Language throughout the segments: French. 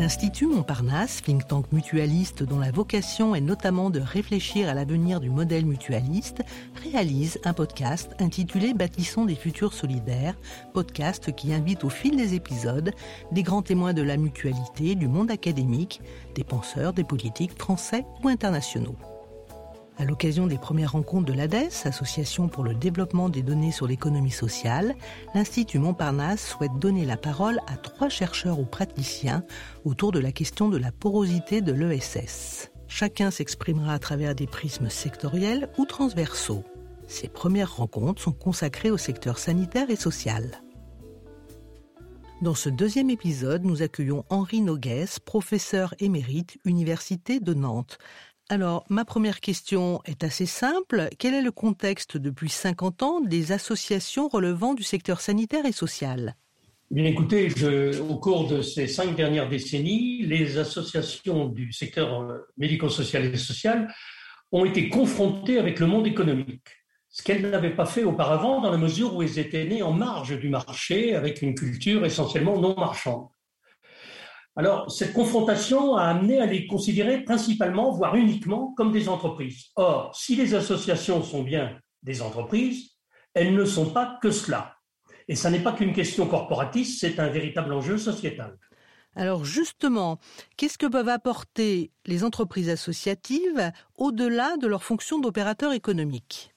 L'Institut Montparnasse, think tank mutualiste dont la vocation est notamment de réfléchir à l'avenir du modèle mutualiste, réalise un podcast intitulé Bâtissons des futurs solidaires, podcast qui invite au fil des épisodes des grands témoins de la mutualité, du monde académique, des penseurs, des politiques français ou internationaux. À l'occasion des premières rencontres de l'ADES, Association pour le développement des données sur l'économie sociale, l'Institut Montparnasse souhaite donner la parole à trois chercheurs ou praticiens autour de la question de la porosité de l'ESS. Chacun s'exprimera à travers des prismes sectoriels ou transversaux. Ces premières rencontres sont consacrées au secteur sanitaire et social. Dans ce deuxième épisode, nous accueillons Henri Nogues, professeur émérite, Université de Nantes. Alors, ma première question est assez simple. Quel est le contexte depuis 50 ans des associations relevant du secteur sanitaire et social? Bien écoutez, au cours de ces cinq dernières décennies, les associations du secteur euh, médico-social et social ont été confrontées avec le monde économique, ce qu'elles n'avaient pas fait auparavant dans la mesure où elles étaient nées en marge du marché avec une culture essentiellement non marchande. Alors, cette confrontation a amené à les considérer principalement, voire uniquement, comme des entreprises. Or, si les associations sont bien des entreprises, elles ne sont pas que cela. Et ça n'est pas qu'une question corporatiste, c'est un véritable enjeu sociétal. Alors justement, qu'est-ce que peuvent apporter les entreprises associatives au-delà de leur fonction d'opérateur économique?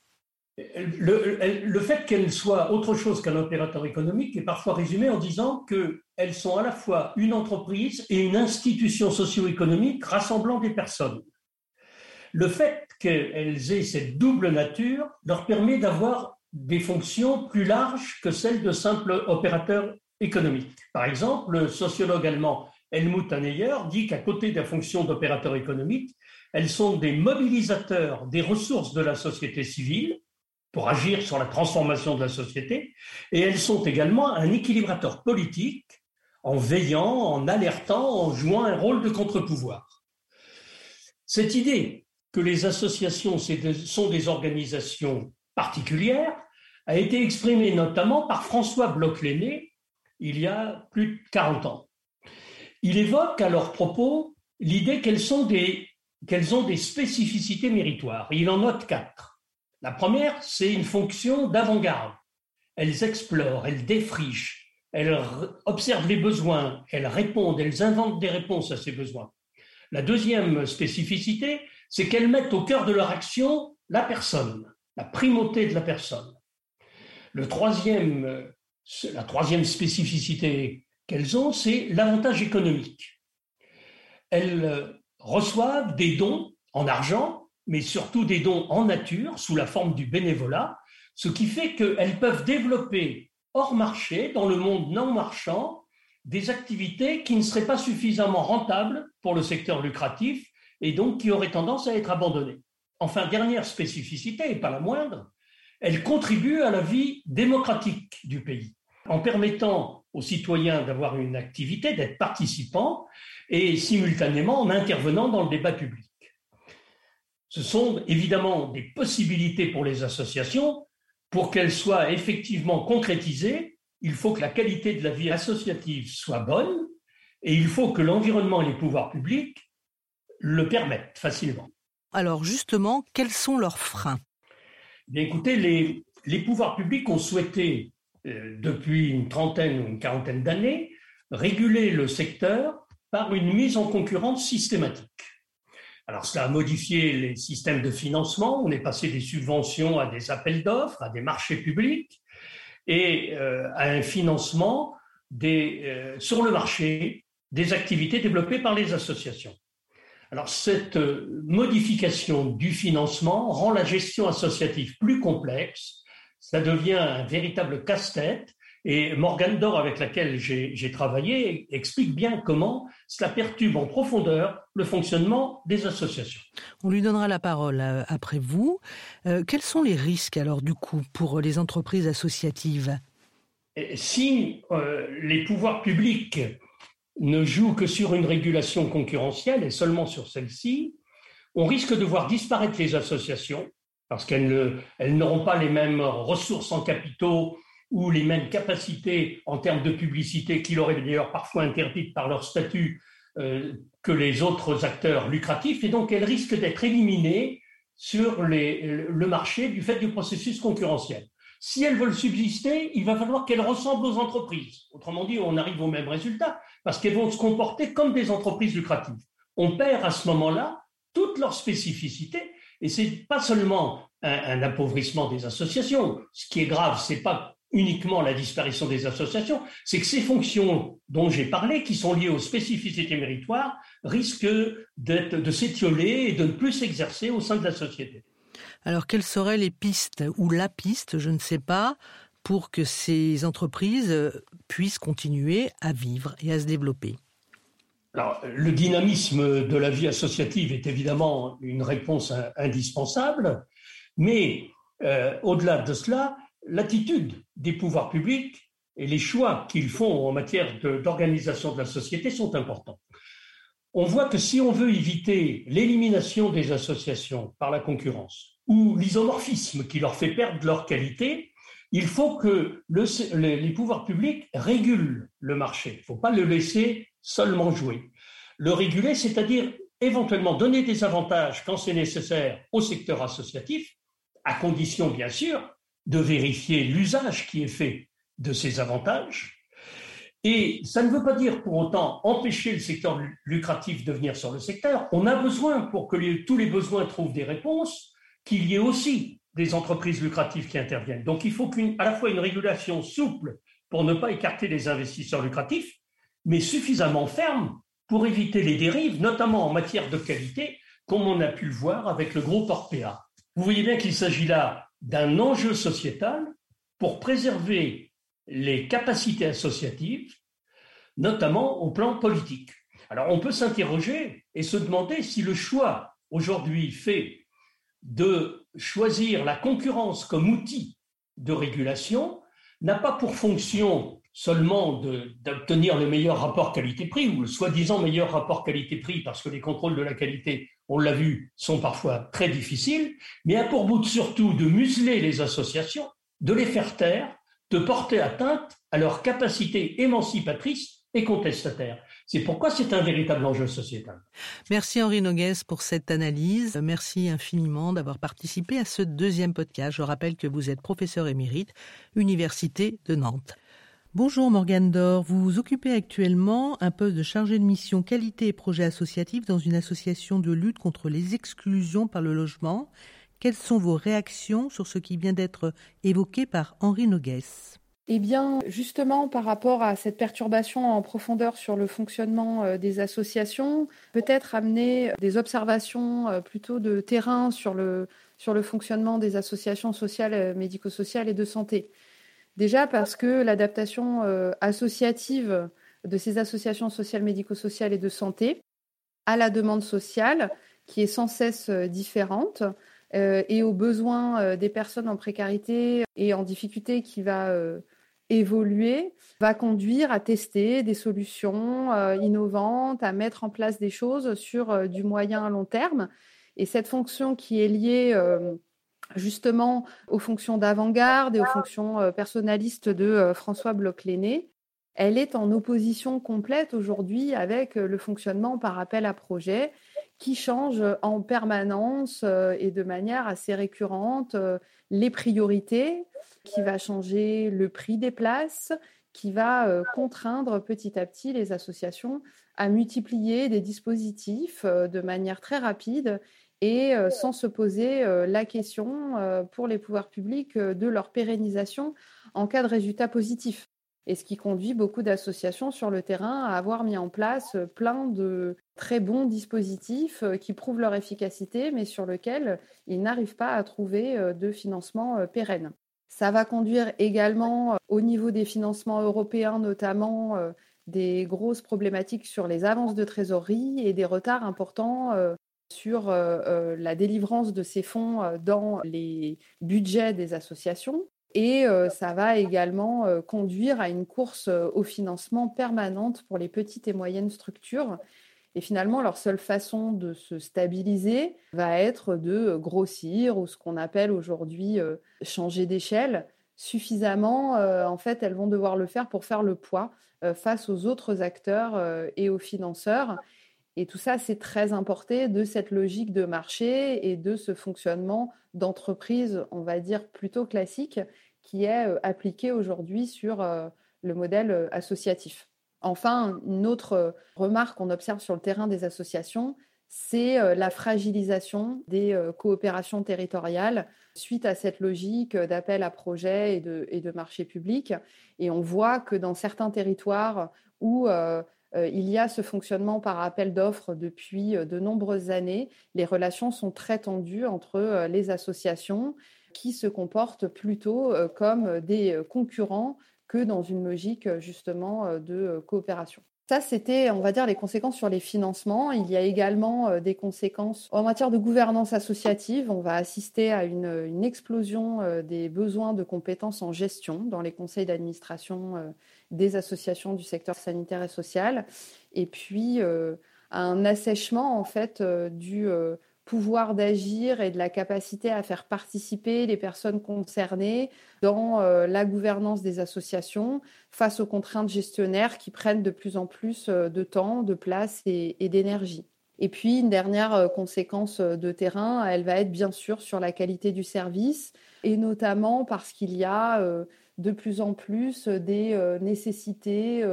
Le, fait qu'elles soient autre chose qu'un opérateur économique est parfois résumé en disant qu'elles sont à la fois une entreprise et une institution socio-économique rassemblant des personnes. Le fait qu'elles aient cette double nature leur permet d'avoir des fonctions plus larges que celles de simples opérateurs économiques. Par exemple, le sociologue allemand Helmut Hanneyer dit qu'à côté des fonctions d'opérateurs économiques, elles sont des mobilisateurs des ressources de la société civile pour agir sur la transformation de la société, et elles sont également un équilibrateur politique en veillant, en alertant, en jouant un rôle de contre-pouvoir. Cette idée que les associations sont des organisations particulières a été exprimée notamment par François Bloch-Lenné il y a plus de 40 ans. Il évoque à leur propos l'idée qu'elles qu'elles ont des spécificités méritoires. Il en note quatre. La première, c'est une fonction d'avant-garde. Elles explorent, elles défrichent, elles observent les besoins, elles répondent, elles inventent des réponses à ces besoins. La deuxième spécificité, c'est qu'elles mettent au cœur de leur action la personne, la primauté de la personne. Le troisième, la troisième spécificité qu'elles ont, c'est l'avantage économique. Elles reçoivent des dons en argent mais surtout des dons en nature sous la forme du bénévolat, ce qui fait qu'elles peuvent développer hors marché, dans le monde non marchand, des activités qui ne seraient pas suffisamment rentables pour le secteur lucratif et donc qui auraient tendance à être abandonnées. Enfin, dernière spécificité, et pas la moindre, elles contribuent à la vie démocratique du pays en permettant aux citoyens d'avoir une activité, d'être participants et simultanément en intervenant dans le débat public. Ce sont évidemment des possibilités pour les associations. Pour qu'elles soient effectivement concrétisées, il faut que la qualité de la vie associative soit bonne et il faut que l'environnement et les pouvoirs publics le permettent facilement. Alors justement, quels sont leurs freins? Bien, Écoutez, les, les, pouvoirs publics ont souhaité, euh, depuis une trentaine ou une quarantaine d'années, réguler le secteur par une mise en concurrence systématique. Alors cela a modifié les systèmes de financement, on est passé des subventions à des appels d'offres, à des marchés publics et euh, à un financement des, euh, sur le marché des activités développées par les associations. Alors cette euh, modification du financement rend la gestion associative plus complexe, ça devient un véritable casse-tête et Morgane Dor, avec laquelle j'ai travaillé, explique bien comment cela perturbe en profondeur le fonctionnement des associations. On lui donnera la parole euh, après vous. Euh, quels sont les risques alors du coup pour les entreprises associatives? Si euh, les pouvoirs publics ne jouent que sur une régulation concurrentielle et seulement sur celle-ci, on risque de voir disparaître les associations parce qu'elles n'auront pas les mêmes ressources en capitaux ou les mêmes capacités en termes de publicité qu'il aurait d'ailleurs parfois interdites par leur statut que les autres acteurs lucratifs, et donc elles risquent d'être éliminées sur le marché du fait du processus concurrentiel. Si elles veulent subsister, il va falloir qu'elles ressemblent aux entreprises. Autrement dit, on arrive au même résultat, parce qu'elles vont se comporter comme des entreprises lucratives. On perd à ce moment-là toutes leurs spécificités, et c'est pas seulement un, appauvrissement des associations. Ce qui est grave, c'est pas uniquement la disparition des associations, c'est que ces fonctions dont j'ai parlé, qui sont liées aux spécificités méritoires, risquent de s'étioler et de ne plus s'exercer au sein de la société. Alors, quelles seraient les pistes ou la piste, je ne sais pas, pour que ces entreprises puissent continuer à vivre et à se développer? Alors, le dynamisme de la vie associative est évidemment une réponse indispensable, mais euh, au-delà de cela, l'attitude des pouvoirs publics et les choix qu'ils font en matière d'organisation de la société sont importants. On voit que si on veut éviter l'élimination des associations par la concurrence ou l'isomorphisme qui leur fait perdre leur qualité, il faut que les pouvoirs publics régulent le marché. Il ne faut pas le laisser seulement jouer. Le réguler, c'est-à-dire éventuellement donner des avantages quand c'est nécessaire au secteur associatif, à condition bien sûr de vérifier l'usage qui est fait de ces avantages. Et ça ne veut pas dire pour autant empêcher le secteur lucratif de venir sur le secteur. On a besoin, pour que tous les besoins trouvent des réponses, qu'il y ait aussi des entreprises lucratives qui interviennent. Donc il faut à la fois une régulation souple pour ne pas écarter les investisseurs lucratifs, mais suffisamment ferme pour éviter les dérives, notamment en matière de qualité, comme on a pu le voir avec le groupe Orpea. Vous voyez bien qu'il s'agit là d'un enjeu sociétal pour préserver les capacités associatives, notamment au plan politique. Alors on peut s'interroger et se demander si le choix aujourd'hui fait de choisir la concurrence comme outil de régulation n'a pas pour fonction seulement d'obtenir le meilleur rapport qualité-prix ou le soi-disant meilleur rapport qualité-prix parce que les contrôles de la qualité, on l'a vu, sont parfois très difficiles, mais a pour but surtout de museler les associations, de les faire taire, de porter atteinte à leur capacité émancipatrice et contestataire. C'est pourquoi c'est un véritable enjeu sociétal. Merci Henri Nogues pour cette analyse. Merci infiniment d'avoir participé à ce deuxième podcast. Je rappelle que vous êtes professeur émérite, Université de Nantes. Bonjour Morgane Dor, vous occupez actuellement un poste de chargé de mission qualité et projet associatif dans une association de lutte contre les exclusions par le logement. Quelles sont vos réactions sur ce qui vient d'être évoqué par Henri Nogues eh bien, justement, par rapport à cette perturbation en profondeur sur le fonctionnement euh, des associations, peut-être amener des observations euh, plutôt de terrain sur le, fonctionnement des associations sociales, euh, médico-sociales et de santé. Déjà parce que l'adaptation associative de ces associations sociales, médico-sociales et de santé à la demande sociale, qui est sans cesse différente, et aux besoins des personnes en précarité et en difficulté qui va évoluer va conduire à tester des solutions euh, innovantes, à mettre en place des choses sur euh, du moyen à long terme. Et cette fonction qui est liée euh, justement aux fonctions d'avant-garde et aux fonctions personnalistes de François Bloch-Léné, elle est en opposition complète aujourd'hui avec le fonctionnement par appel à projet qui change en permanence et de manière assez récurrente les priorités, qui va changer le prix des places, qui va euh, contraindre petit à petit les associations à multiplier des dispositifs euh, de manière très rapide et euh, sans se poser la question pour les pouvoirs publics de leur pérennisation en cas de résultat positif. Et ce qui conduit beaucoup d'associations sur le terrain à avoir mis en place plein de très bons dispositifs qui prouvent leur efficacité, mais sur lesquels ils n'arrivent pas à trouver de financement pérenne. Ça va conduire également euh, au niveau des financements européens, notamment euh, des grosses problématiques sur les avances de trésorerie et des retards importants euh, sur la délivrance de ces fonds dans les budgets des associations. Et ça va également conduire à une course au financement permanente pour les petites et moyennes structures et finalement, leur seule façon de se stabiliser va être de grossir ou ce qu'on appelle aujourd'hui euh, changer d'échelle, suffisamment, en fait, elles vont devoir le faire pour faire le poids face aux autres acteurs et aux financeurs. Et tout ça, c'est très importé de cette logique de marché et de ce fonctionnement d'entreprise, on va dire, plutôt classique, qui est appliqué aujourd'hui sur le modèle associatif. Enfin, une autre remarque qu'on observe sur le terrain des associations, c'est la fragilisation des coopérations territoriales suite à cette logique d'appel à projets et de, et de marché public. Et on voit que dans certains territoires où il y a ce fonctionnement par appel d'offres depuis de nombreuses années, les relations sont très tendues entre les associations qui se comportent plutôt comme des concurrents que dans une logique justement euh, de euh, coopération. Ça, c'était, on va dire, les conséquences sur les financements. Il y a également euh, des conséquences en matière de gouvernance associative. On va assister à une, explosion des besoins de compétences en gestion dans les conseils d'administration des associations du secteur sanitaire et social. Et puis, un assèchement, en fait, du pouvoir d'agir et de la capacité à faire participer les personnes concernées dans euh, la gouvernance des associations face aux contraintes gestionnaires qui prennent de plus en plus euh, de temps, de place et, d'énergie. Et puis, une dernière euh, conséquence de terrain, elle va être bien sûr sur la qualité du service, et notamment parce qu'il y a de plus en plus des nécessités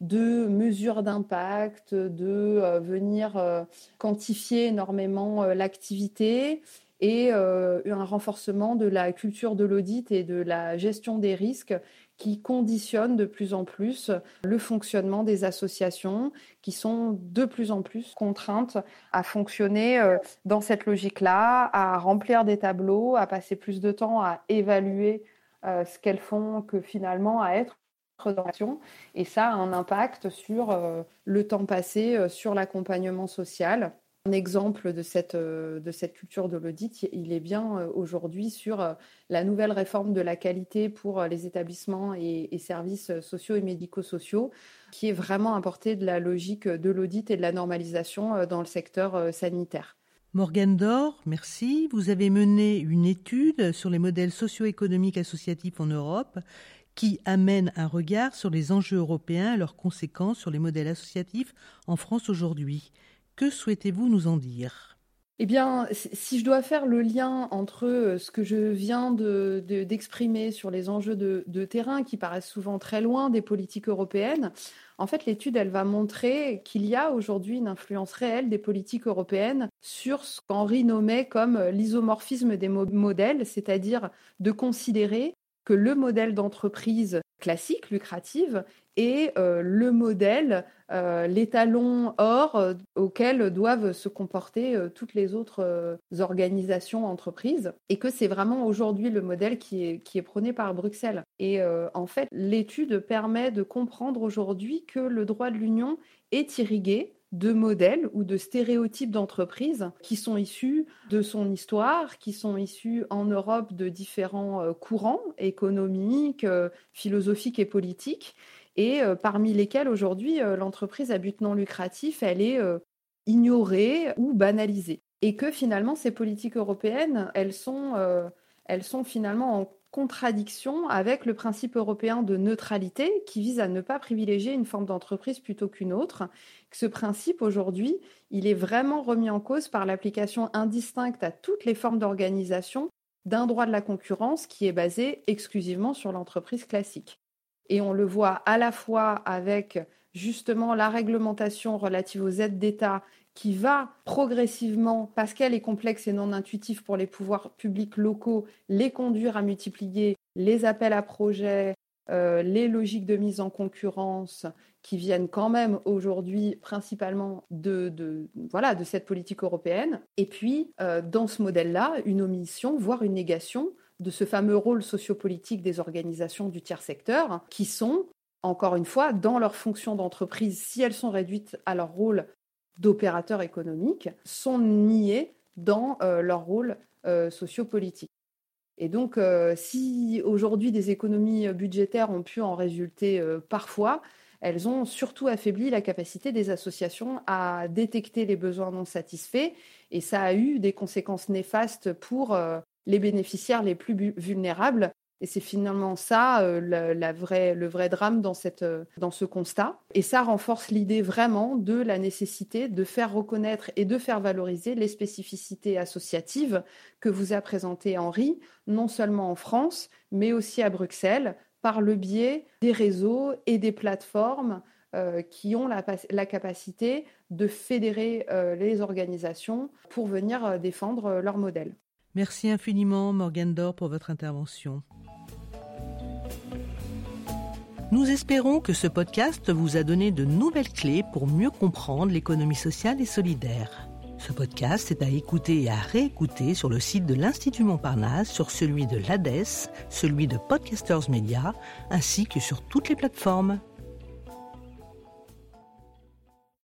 de mesures d'impact, de euh, venir euh, quantifier énormément euh, l'activité et un renforcement de la culture de l'audit et de la gestion des risques qui conditionne de plus en plus le fonctionnement des associations qui sont de plus en plus contraintes à fonctionner dans cette logique-là, à remplir des tableaux, à passer plus de temps à évaluer ce qu'elles font que finalement à être et ça a un impact sur euh, le temps passé euh, sur l'accompagnement social. Un exemple de cette, euh, de cette culture de l'audit, il est bien aujourd'hui sur la nouvelle réforme de la qualité pour les établissements et, services sociaux et médico-sociaux, qui est vraiment importé de la logique de l'audit et de la normalisation dans le secteur sanitaire. Morgane Dor, merci. Vous avez mené une étude sur les modèles socio-économiques associatifs en Europe qui amène un regard sur les enjeux européens et leurs conséquences sur les modèles associatifs en France aujourd'hui. Que souhaitez-vous nous en dire? Eh bien, si je dois faire le lien entre euh, ce que je viens d'exprimer de, sur les enjeux de, de, terrain qui paraissent souvent très loin des politiques européennes, en fait, l'étude, elle va montrer qu'il y a aujourd'hui une influence réelle des politiques européennes sur ce qu'Henri nommait comme l'isomorphisme des modèles, c'est-à-dire de considérer que le modèle d'entreprise classique, lucrative, est euh, le modèle, euh, l'étalon or euh, auquel doivent se comporter toutes les autres organisations, entreprises, et que c'est vraiment aujourd'hui le modèle qui est, qui est prôné par Bruxelles. Et en fait, l'étude permet de comprendre aujourd'hui que le droit de l'Union est irrigué de modèles ou de stéréotypes d'entreprises qui sont issus de son histoire, qui sont issus en Europe de différents courants économiques, philosophiques et politiques, et euh, parmi lesquels aujourd'hui l'entreprise à but non lucratif, elle est ignorée ou banalisée. Et que finalement ces politiques européennes, sont, elles sont finalement en contradiction avec le principe européen de neutralité qui vise à ne pas privilégier une forme d'entreprise plutôt qu'une autre. Ce principe, aujourd'hui, il est vraiment remis en cause par l'application indistincte à toutes les formes d'organisation d'un droit de la concurrence qui est basé exclusivement sur l'entreprise classique. Et on le voit à la fois avec justement la réglementation relative aux aides d'État qui va progressivement, parce qu'elle est complexe et non intuitive pour les pouvoirs publics locaux, les conduire à multiplier les appels à projets, euh, les logiques de mise en concurrence qui viennent quand même aujourd'hui principalement de, voilà, de cette politique européenne. Et puis, euh, dans ce modèle-là, une omission, voire une négation de ce fameux rôle sociopolitique des organisations du tiers secteur, qui sont, encore une fois, dans leur fonction d'entreprise, si elles sont réduites à leur rôle d'opérateurs économiques sont niés dans euh, leur rôle euh, sociopolitique. Et donc, euh, si aujourd'hui des économies budgétaires ont pu en résulter parfois, elles ont surtout affaibli la capacité des associations à détecter les besoins non satisfaits, et ça a eu des conséquences néfastes pour les bénéficiaires les plus vulnérables, Et c'est finalement ça euh, le vrai drame euh, dans ce constat. Et ça renforce l'idée vraiment de la nécessité de faire reconnaître et de faire valoriser les spécificités associatives que vous a présentées Henri, non seulement en France, mais aussi à Bruxelles, par le biais des réseaux et des plateformes euh, qui ont la, capacité de fédérer les organisations pour venir défendre leur modèle. Merci infiniment, Morgan Dor, pour votre intervention. Nous espérons que ce podcast vous a donné de nouvelles clés pour mieux comprendre l'économie sociale et solidaire. Ce podcast est à écouter et à réécouter sur le site de l'Institut Montparnasse, sur celui de l'ADES, celui de Podcasters Media, ainsi que sur toutes les plateformes.